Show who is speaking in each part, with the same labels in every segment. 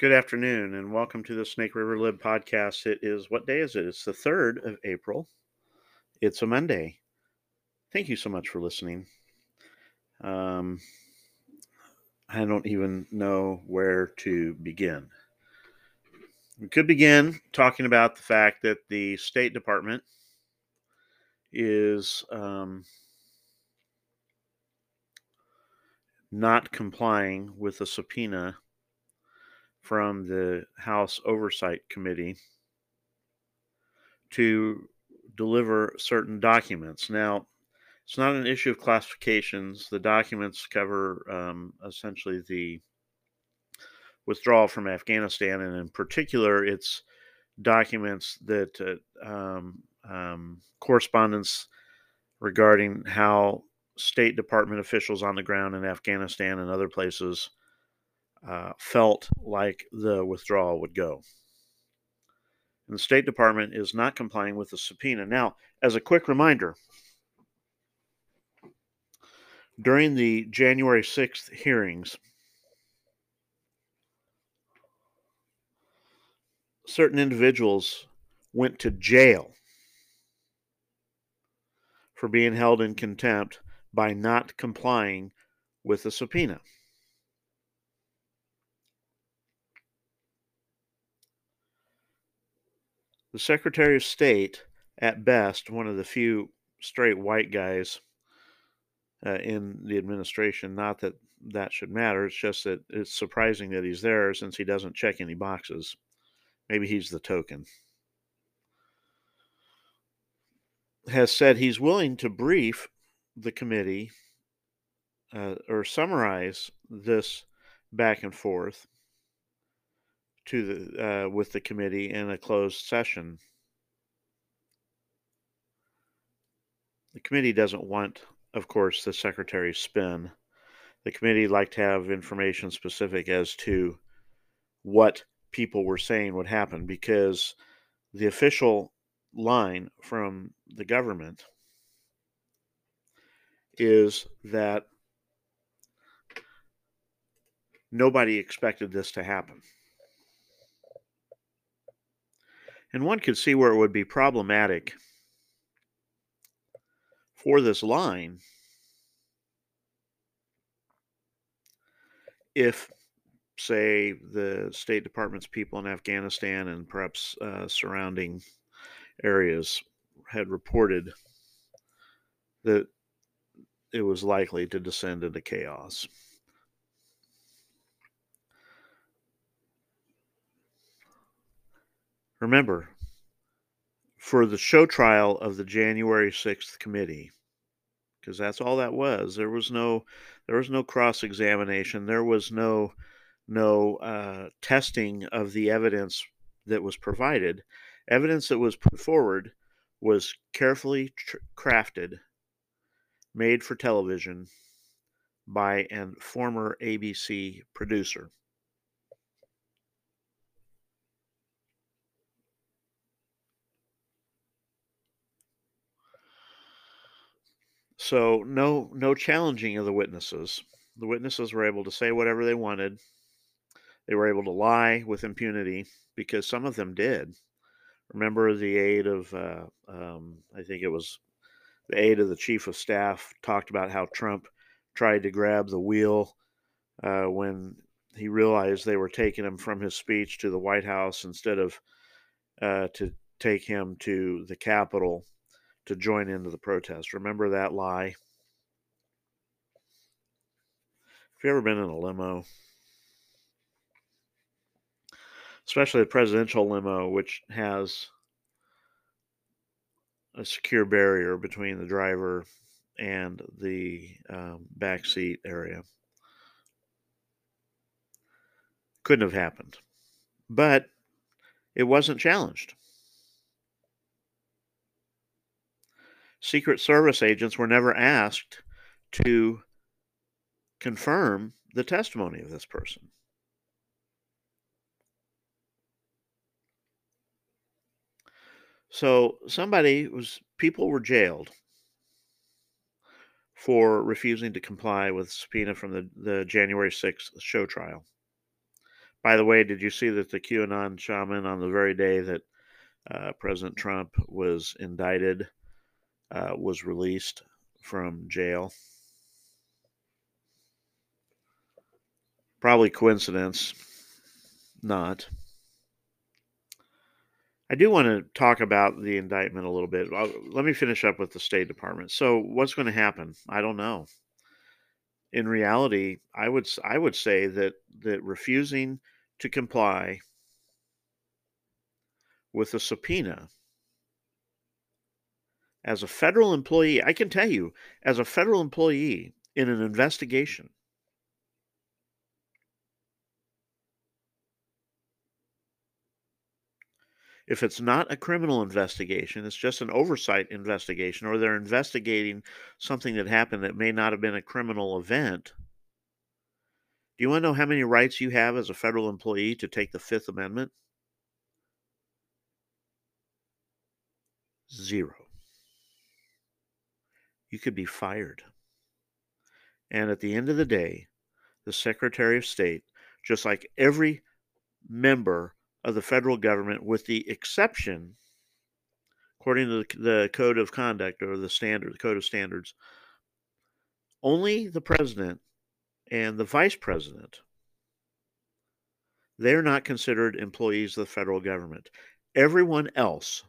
Speaker 1: Good afternoon and welcome to the Snake River Lib podcast. It is what day is it? It's the 3rd of April. It's a Monday. Thank you so much for listening. Um, I don't even know where to begin. We could begin talking about the fact that the State Department is um, not complying with a subpoena from the House Oversight Committee to deliver certain documents. Now, it's not an issue of classifications. The documents cover um, essentially the withdrawal from Afghanistan, and in particular, it's documents that uh, um, um, correspondence regarding how State Department officials on the ground in Afghanistan and other places uh, felt like the withdrawal would go. And the State Department is not complying with the subpoena. Now, as a quick reminder, during the January 6th hearings, certain individuals went to jail for being held in contempt by not complying with the subpoena. The Secretary of State, at best, one of the few straight white guys uh, in the administration, not that that should matter, it's just that it's surprising that he's there since he doesn't check any boxes. Maybe he's the token. Has said he's willing to brief the committee uh, or summarize this back and forth to the uh, with the committee in a closed session. The committee doesn't want, of course, the secretary's spin. The committee like to have information specific as to what people were saying would happen because the official line from the government is that nobody expected this to happen. And one could see where it would be problematic for this line if, say, the State Department's people in Afghanistan and perhaps uh, surrounding areas had reported that it was likely to descend into chaos. Remember, for the show trial of the January 6th committee, because that's all that was. There was no there was no cross examination. There was no no uh, testing of the evidence that was provided. Evidence that was put forward was carefully tr- crafted, made for television by a former ABC producer. So no no challenging of the witnesses. The witnesses were able to say whatever they wanted. They were able to lie with impunity because some of them did. Remember the aide of uh, um, I think it was the aide of the chief of staff talked about how Trump tried to grab the wheel uh, when he realized they were taking him from his speech to the White House instead of uh, to take him to the Capitol to join into the protest. Remember that lie? Have you ever been in a limo? Especially a presidential limo, which has a secure barrier between the driver and the um, back seat area. Couldn't have happened. But it wasn't challenged. Secret Service agents were never asked to confirm the testimony of this person. So somebody was people were jailed for refusing to comply with subpoena from the, the January 6th show trial. By the way, did you see that the QAnon shaman on the very day that uh, President Trump was indicted uh, was released from jail? Probably coincidence, not. I do want to talk about the indictment a little bit. Let me finish up with the State Department. So, what's going to happen? I don't know. In reality, I would I would say that that refusing to comply with a subpoena as a federal employee, I can tell you, as a federal employee in an investigation, If it's not a criminal investigation, it's just an oversight investigation, or they're investigating something that happened that may not have been a criminal event. Do you want to know how many rights you have as a federal employee to take the Fifth Amendment? Zero. You could be fired. And at the end of the day, the Secretary of State, just like every member of the federal government, with the exception, according to the, the code of conduct or the standard, the code of standards, only the president and the vice president they're not considered employees of the federal government. Everyone else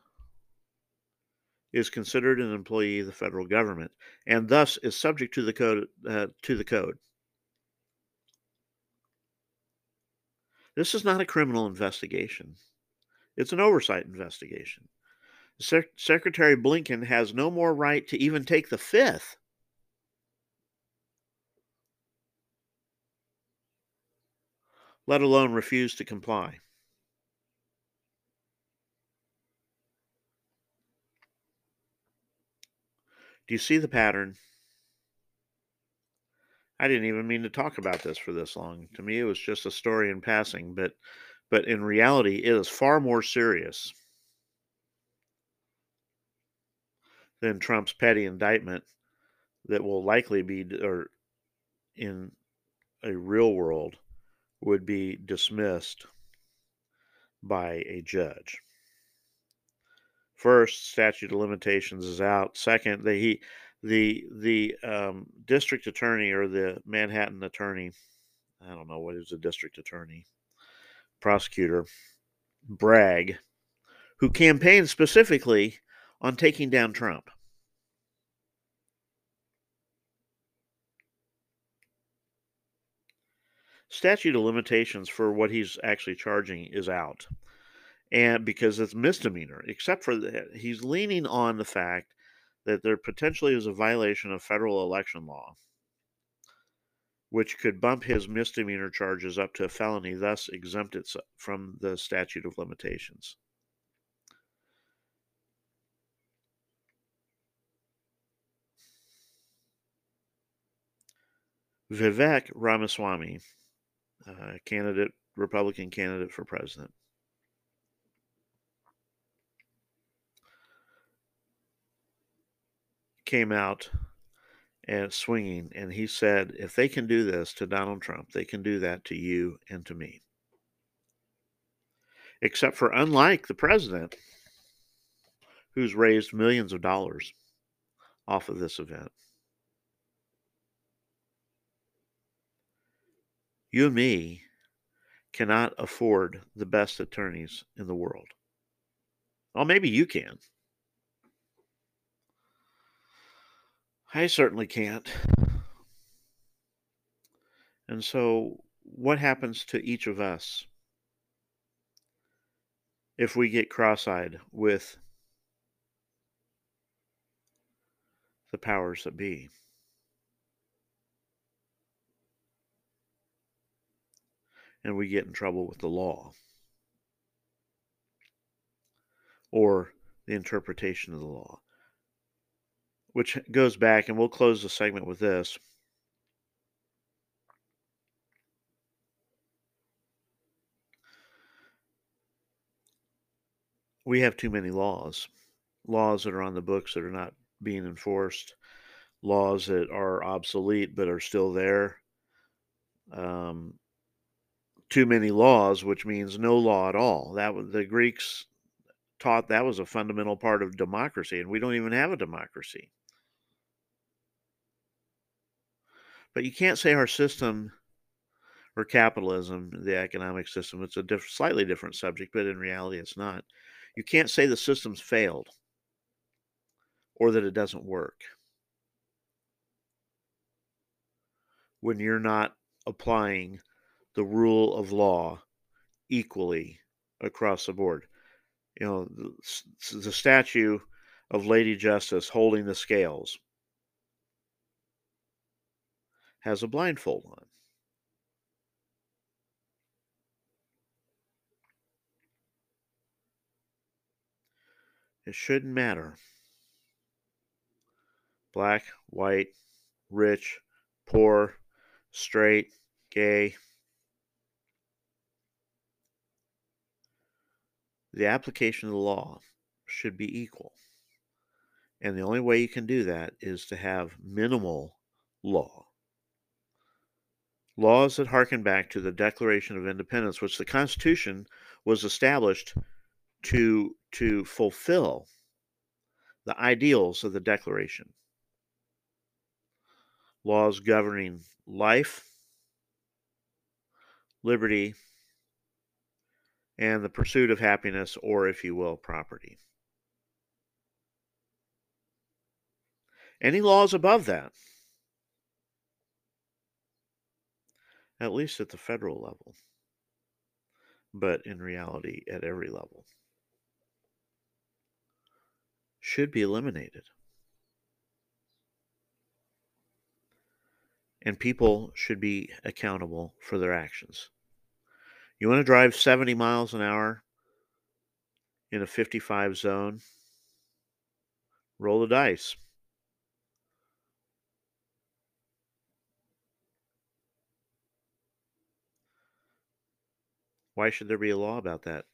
Speaker 1: is considered an employee of the federal government and thus is subject to the code uh, to the code. This is not a criminal investigation. It's an oversight investigation. Sec- Secretary Blinken has no more right to even take the fifth. Let alone refuse to comply. Do you see the pattern? I didn't even mean to talk about this for this long. To me, it was just a story in passing, but but in reality, it is far more serious than Trump's petty indictment that will likely be, or in a real world, would be dismissed by a judge. First, statute of limitations is out. Second, that he the the um, district attorney or the Manhattan attorney, I don't know what is a district attorney, prosecutor, Bragg, who campaigned specifically on taking down Trump. Statute of limitations for what he's actually charging is out. And because it's misdemeanor, except for that, he's leaning on the fact that there potentially is a violation of federal election law, which could bump his misdemeanor charges up to a felony, thus exempt it from the statute of limitations. Vivek Ramaswamy, uh, candidate, Republican candidate for president, came out and swinging, and he said, if they can do this to Donald Trump, they can do that to you and to me. Except for, unlike the president, who's raised millions of dollars off of this event, you and me cannot afford the best attorneys in the world. Well, maybe you can. I certainly can't. And so, what happens to each of us if we get cross eyed with the powers that be? And we get in trouble with the law or the interpretation of the law which goes back, and we'll close the segment with this. We have too many laws, laws that are on the books that are not being enforced, laws that are obsolete but are still there. Um, too many laws, which means no law at all. That the Greeks taught that was a fundamental part of democracy, and we don't even have a democracy. But you can't say our system or capitalism, the economic system, it's a diff- slightly different subject, but in reality, it's not. You can't say the system's failed or that it doesn't work when you're not applying the rule of law equally across the board. You know, the, the statue of Lady Justice holding the scales has a blindfold on. It shouldn't matter. Black, white, rich, poor, straight, gay. The application of the law should be equal. And the only way you can do that is to have minimal law. Laws that harken back to the Declaration of Independence, which the Constitution was established to, to fulfill the ideals of the Declaration. Laws governing life, liberty, and the pursuit of happiness, or if you will, property. Any laws above that, at least at the federal level, but in reality at every level, should be eliminated. And people should be accountable for their actions. You want to drive 70 miles an hour in a 55 zone? Roll the dice. Why should there be a law about that?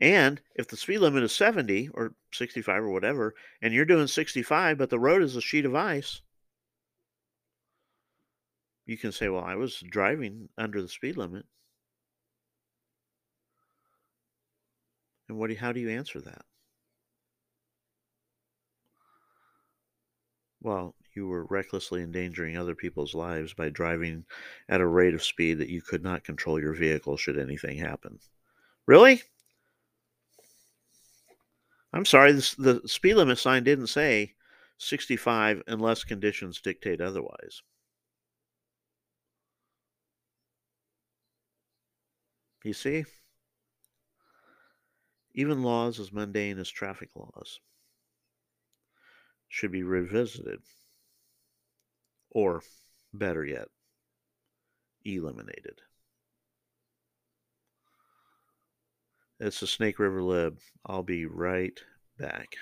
Speaker 1: And if the speed limit is 70 or 65 or whatever, and you're doing 65, but the road is a sheet of ice, you can say, well, I was driving under the speed limit. And what do how do you answer that? Well, you were recklessly endangering other people's lives by driving at a rate of speed that you could not control your vehicle should anything happen. Really? I'm sorry, the, the speed limit sign didn't say 65 unless conditions dictate otherwise. You see? Even laws as mundane as traffic laws should be revisited, or better yet, eliminated. It's the Snake River Lib. I'll be right back.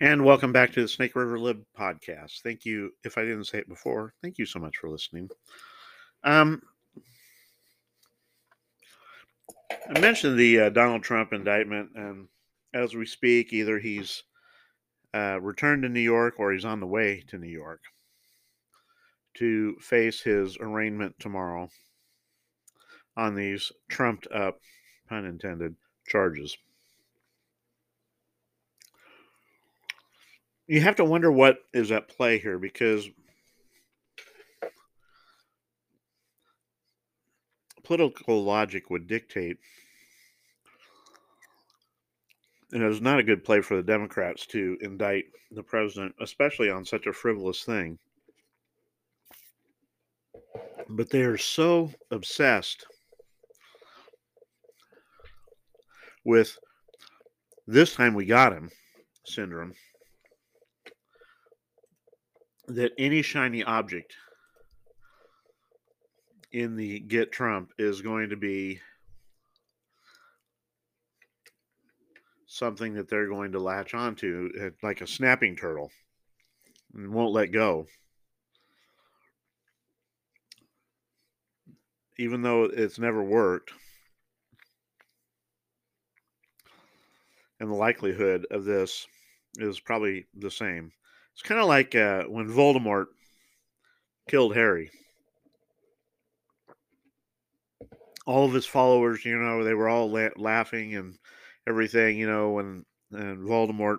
Speaker 1: And welcome back to the Snake River Lib podcast. Thank you. If I didn't say it before, thank you so much for listening. Um, I mentioned the uh, Donald Trump indictment, and as we speak, either he's uh, returned to New York or he's on the way to New York to face his arraignment tomorrow on these trumped up, pun intended, charges. You have to wonder what is at play here because political logic would dictate and it was not a good play for the Democrats to indict the president, especially on such a frivolous thing. But they are so obsessed with this time we got him syndrome that any shiny object in the get Trump is going to be something that they're going to latch onto eh, like a snapping turtle and won't let go. Even though it's never worked. And the likelihood of this is probably the same. It's kind of like uh, when Voldemort killed Harry. All of his followers, you know, they were all la- laughing and everything, you know, when and Voldemort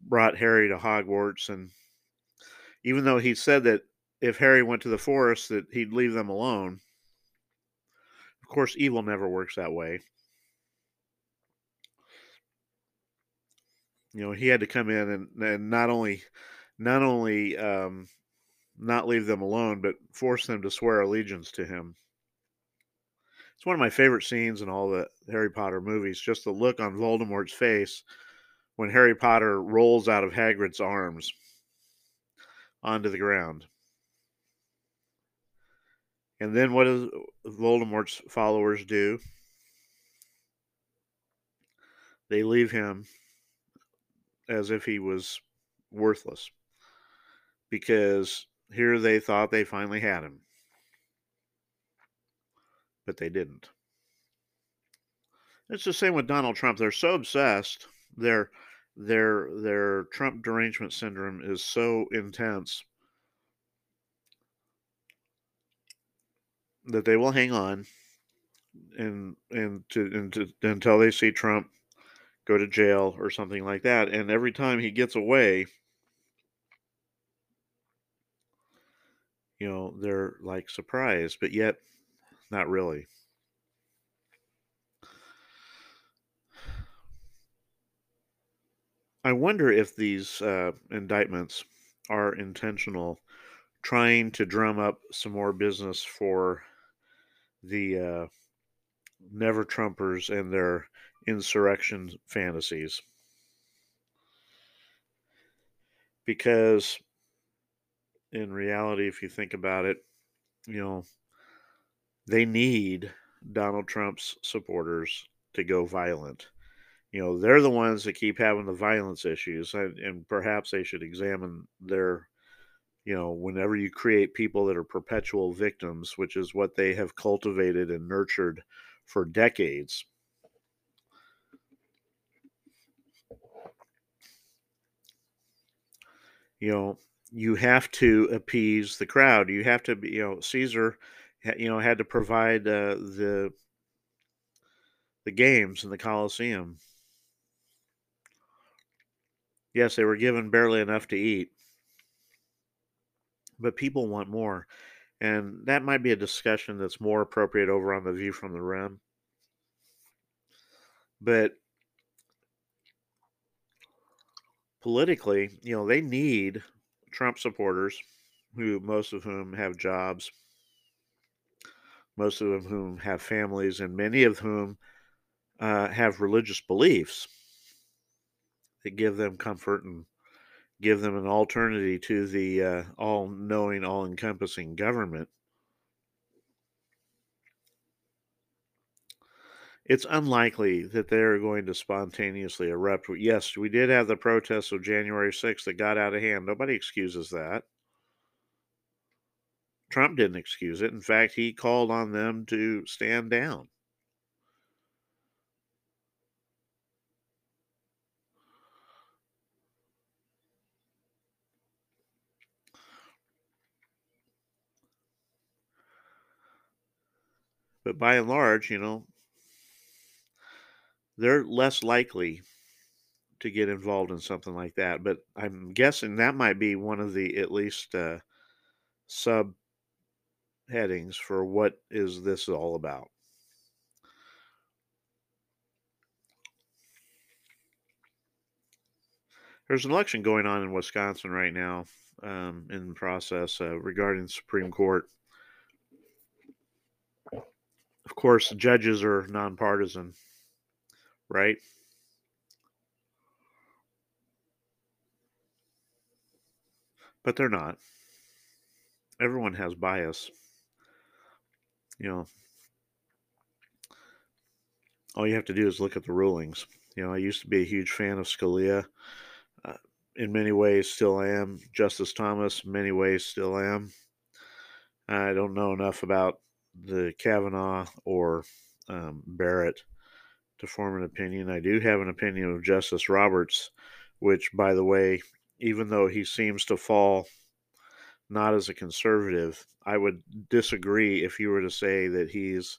Speaker 1: brought Harry to Hogwarts, and even though he said that if Harry went to the forest, that he'd leave them alone. Of course, evil never works that way. You know, he had to come in and, and not only not only um, not leave them alone, but force them to swear allegiance to him. It's one of my favorite scenes in all the Harry Potter movies. Just the look on Voldemort's face when Harry Potter rolls out of Hagrid's arms onto the ground. And then what does Voldemort's followers do? They leave him as if he was worthless because here they thought they finally had him. But they didn't. It's the same with Donald Trump. They're so obsessed. Their their their Trump derangement syndrome is so intense that they will hang on and and to, and to until they see Trump go to jail or something like that. And every time he gets away, you know, they're like surprised, but yet not really. I wonder if these uh, indictments are intentional, trying to drum up some more business for the uh, never Trumpers and their insurrection fantasies. Because in reality, if you think about it, you know, they need Donald Trump's supporters to go violent. You know, they're the ones that keep having the violence issues, and, and perhaps they should examine their, you know, whenever you create people that are perpetual victims, which is what they have cultivated and nurtured for decades. You know, you have to appease the crowd. You have to be, you know, Caesar, you know, had to provide uh, the the games in the Colosseum. Yes, they were given barely enough to eat, but people want more, and that might be a discussion that's more appropriate over on the View from the Rim. But politically, you know, they need Trump supporters, who most of whom have jobs, most of whom have families, and many of whom uh, have religious beliefs that give them comfort and give them an alternative to the uh, all knowing, all encompassing government. It's unlikely that they're going to spontaneously erupt. Yes, we did have the protests of January 6th that got out of hand. Nobody excuses that. Trump didn't excuse it. In fact, he called on them to stand down. But by and large, you know, they're less likely to get involved in something like that. But I'm guessing that might be one of the at least uh, sub headings for what is this all about. There's an election going on in Wisconsin right now um, in process uh, regarding the Supreme Court. Of course, judges are nonpartisan right? But they're not. Everyone has bias. You know, all you have to do is look at the rulings. You know, I used to be a huge fan of Scalia. Uh, in many ways, still am. Justice Thomas, many ways, still am. I don't know enough about the Kavanaugh or um, Barrett to form an opinion. I do have an opinion of Justice Roberts, which, by the way, even though he seems to fall not as a conservative, I would disagree if you were to say that he's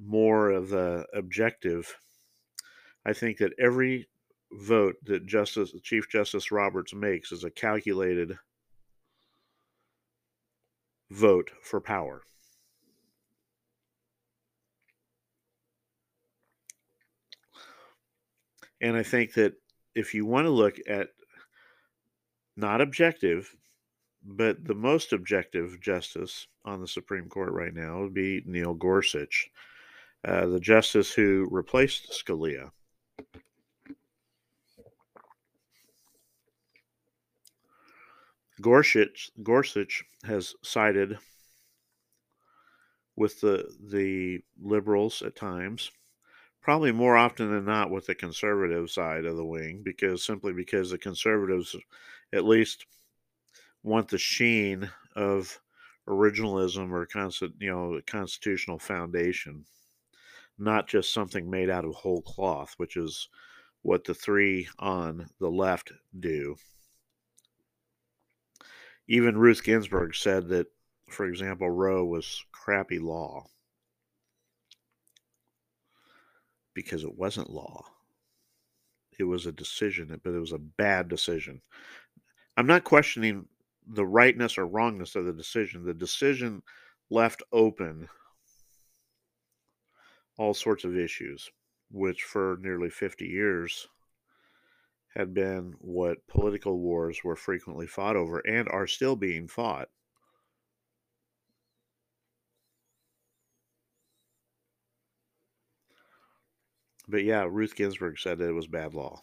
Speaker 1: more of the objective. I think that every vote that Justice Chief Justice Roberts makes is a calculated vote for power. And I think that if you want to look at not objective, but the most objective justice on the Supreme Court right now would be Neil Gorsuch, uh, the justice who replaced Scalia. Gorsuch, Gorsuch has sided with the the liberals at times probably more often than not with the conservative side of the wing because simply because the conservatives at least want the sheen of originalism or constant, you know constitutional foundation not just something made out of whole cloth which is what the three on the left do even Ruth Ginsburg said that for example Roe was crappy law because it wasn't law. It was a decision, but it was a bad decision. I'm not questioning the rightness or wrongness of the decision. The decision left open all sorts of issues, which for nearly 50 years had been what political wars were frequently fought over and are still being fought. But yeah, Ruth Ginsburg said that it was bad law.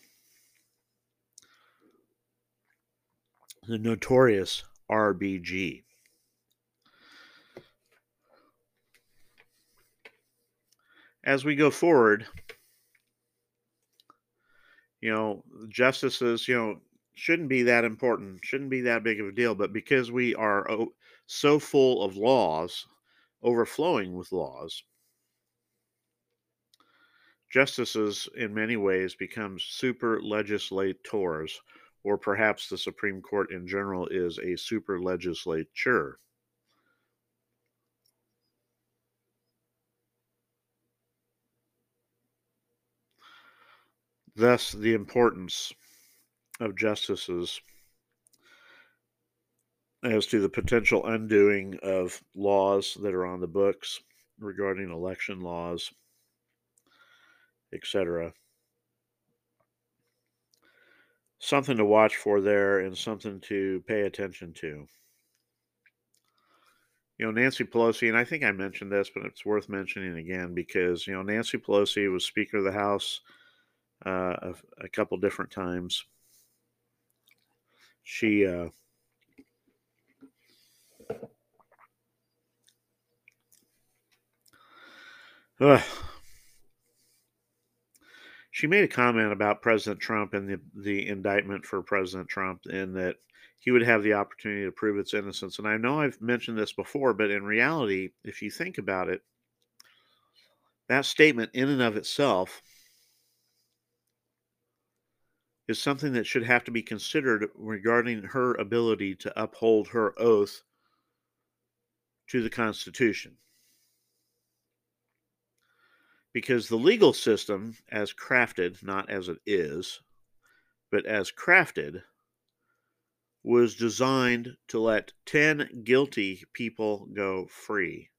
Speaker 1: The notorious RBG. As we go forward, you know, justices, you know, shouldn't be that important, shouldn't be that big of a deal. But because we are so full of laws, overflowing with laws, Justices, in many ways, become super legislators, or perhaps the Supreme Court in general is a super legislature. Thus, the importance of justices as to the potential undoing of laws that are on the books regarding election laws etc. Something to watch for there and something to pay attention to. You know, Nancy Pelosi, and I think I mentioned this, but it's worth mentioning again because, you know, Nancy Pelosi was Speaker of the House uh, a, a couple different times. She, uh, uh, she made a comment about President Trump and the, the indictment for President Trump, and that he would have the opportunity to prove its innocence. And I know I've mentioned this before, but in reality, if you think about it, that statement in and of itself is something that should have to be considered regarding her ability to uphold her oath to the Constitution because the legal system, as crafted, not as it is, but as crafted, was designed to let 10 guilty people go free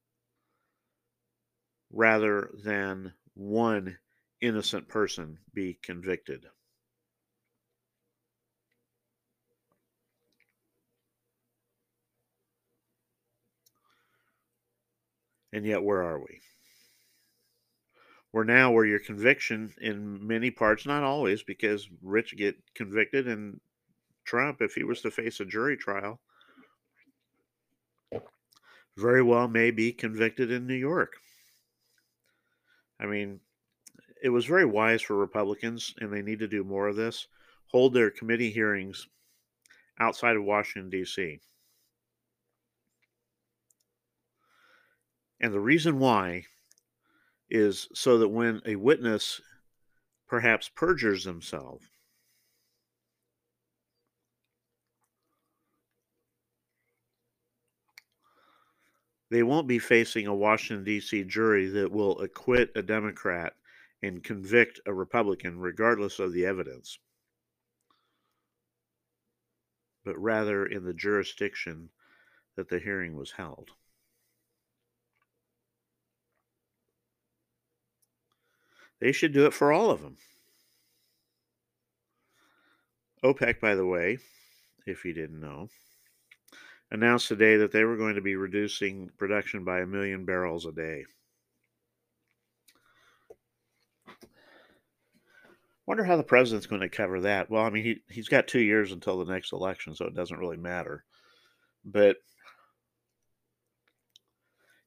Speaker 1: rather than one innocent person be convicted. And yet, where are we? We're now where your conviction in many parts, not always, because Rich get convicted and Trump, if he was to face a jury trial, very well may be convicted in New York. I mean, it was very wise for Republicans, and they need to do more of this, hold their committee hearings outside of Washington, D.C. And the reason why is so that when a witness perhaps perjures himself, they won't be facing a Washington, D.C. jury that will acquit a Democrat and convict a Republican, regardless of the evidence, but rather in the jurisdiction that the hearing was held. They should do it for all of them. OPEC, by the way, if you didn't know, announced today that they were going to be reducing production by a million barrels a day. Wonder how the president's going to cover that. Well, I mean, he he's got two years until the next election, so it doesn't really matter. But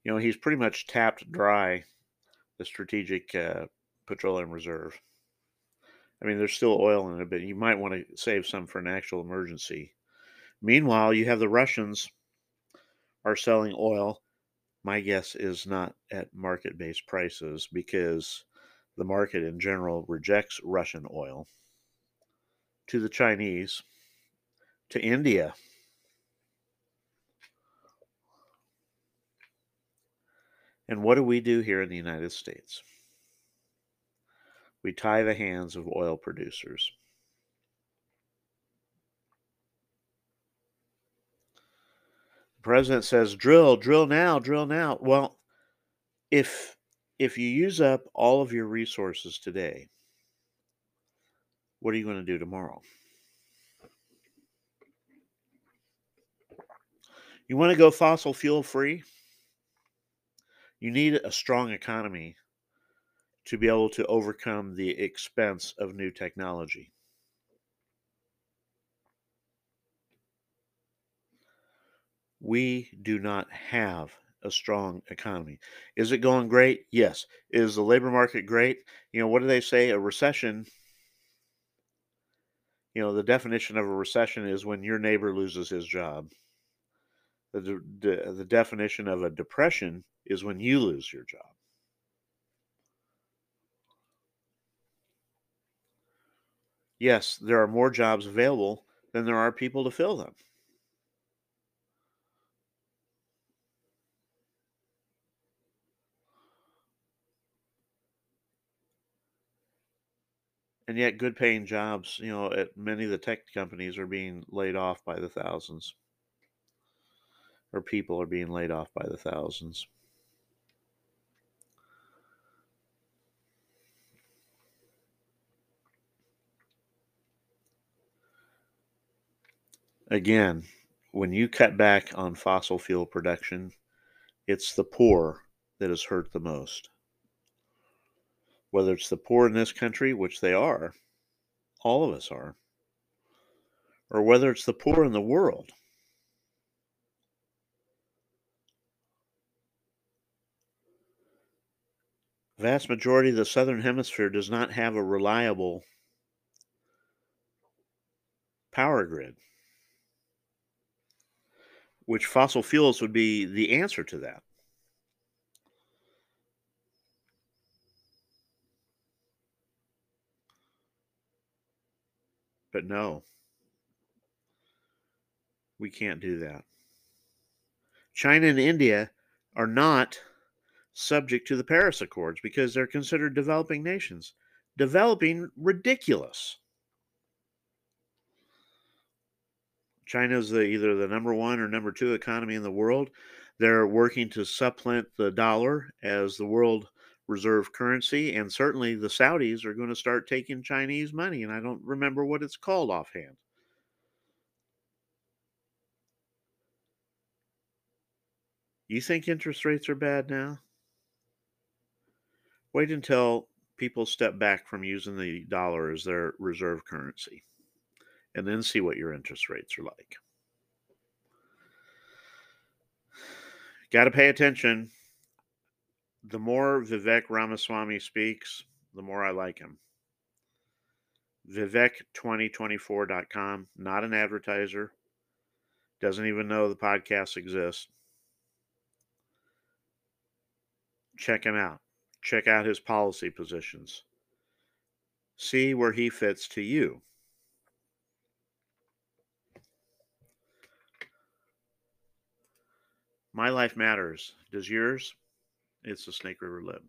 Speaker 1: you know, he's pretty much tapped dry the strategic uh, petroleum reserve. I mean, there's still oil in it, but you might want to save some for an actual emergency. Meanwhile, you have the Russians are selling oil. My guess is not at market based prices because the market in general rejects Russian oil to the Chinese, to India. And what do we do here in the United States? We tie the hands of oil producers. The president says drill drill now drill now. Well if if you use up all of your resources today what are you going to do tomorrow? You want to go fossil fuel free you need a strong economy to be able to overcome the expense of new technology we do not have a strong economy. Is it going great? Yes. Is the labor market great? You know, what do they say? A recession, you know, the definition of a recession is when your neighbor loses his job. The, the, the definition of a depression is when you lose your job. Yes, there are more jobs available than there are people to fill them. and yet good paying jobs you know at many of the tech companies are being laid off by the thousands or people are being laid off by the thousands again when you cut back on fossil fuel production it's the poor that is hurt the most whether it's the poor in this country, which they are, all of us are, or whether it's the poor in the world. vast majority of the southern hemisphere does not have a reliable power grid, which fossil fuels would be the answer to that. But no, we can't do that. China and India are not subject to the Paris Accords because they're considered developing nations. Developing ridiculous. China is the, either the number one or number two economy in the world. They're working to supplant the dollar as the world reserve currency, and certainly the Saudis are going to start taking Chinese money, and I don't remember what it's called offhand. You think interest rates are bad now? Wait until people step back from using the dollar as their reserve currency and then see what your interest rates are like. Got to pay attention the more Vivek Ramaswamy speaks, the more I like him. Vivek2024.com, not an advertiser, doesn't even know the podcast exists. Check him out. Check out his policy positions. See where he fits to you. My life matters. Does yours? It's the Snake River Lib.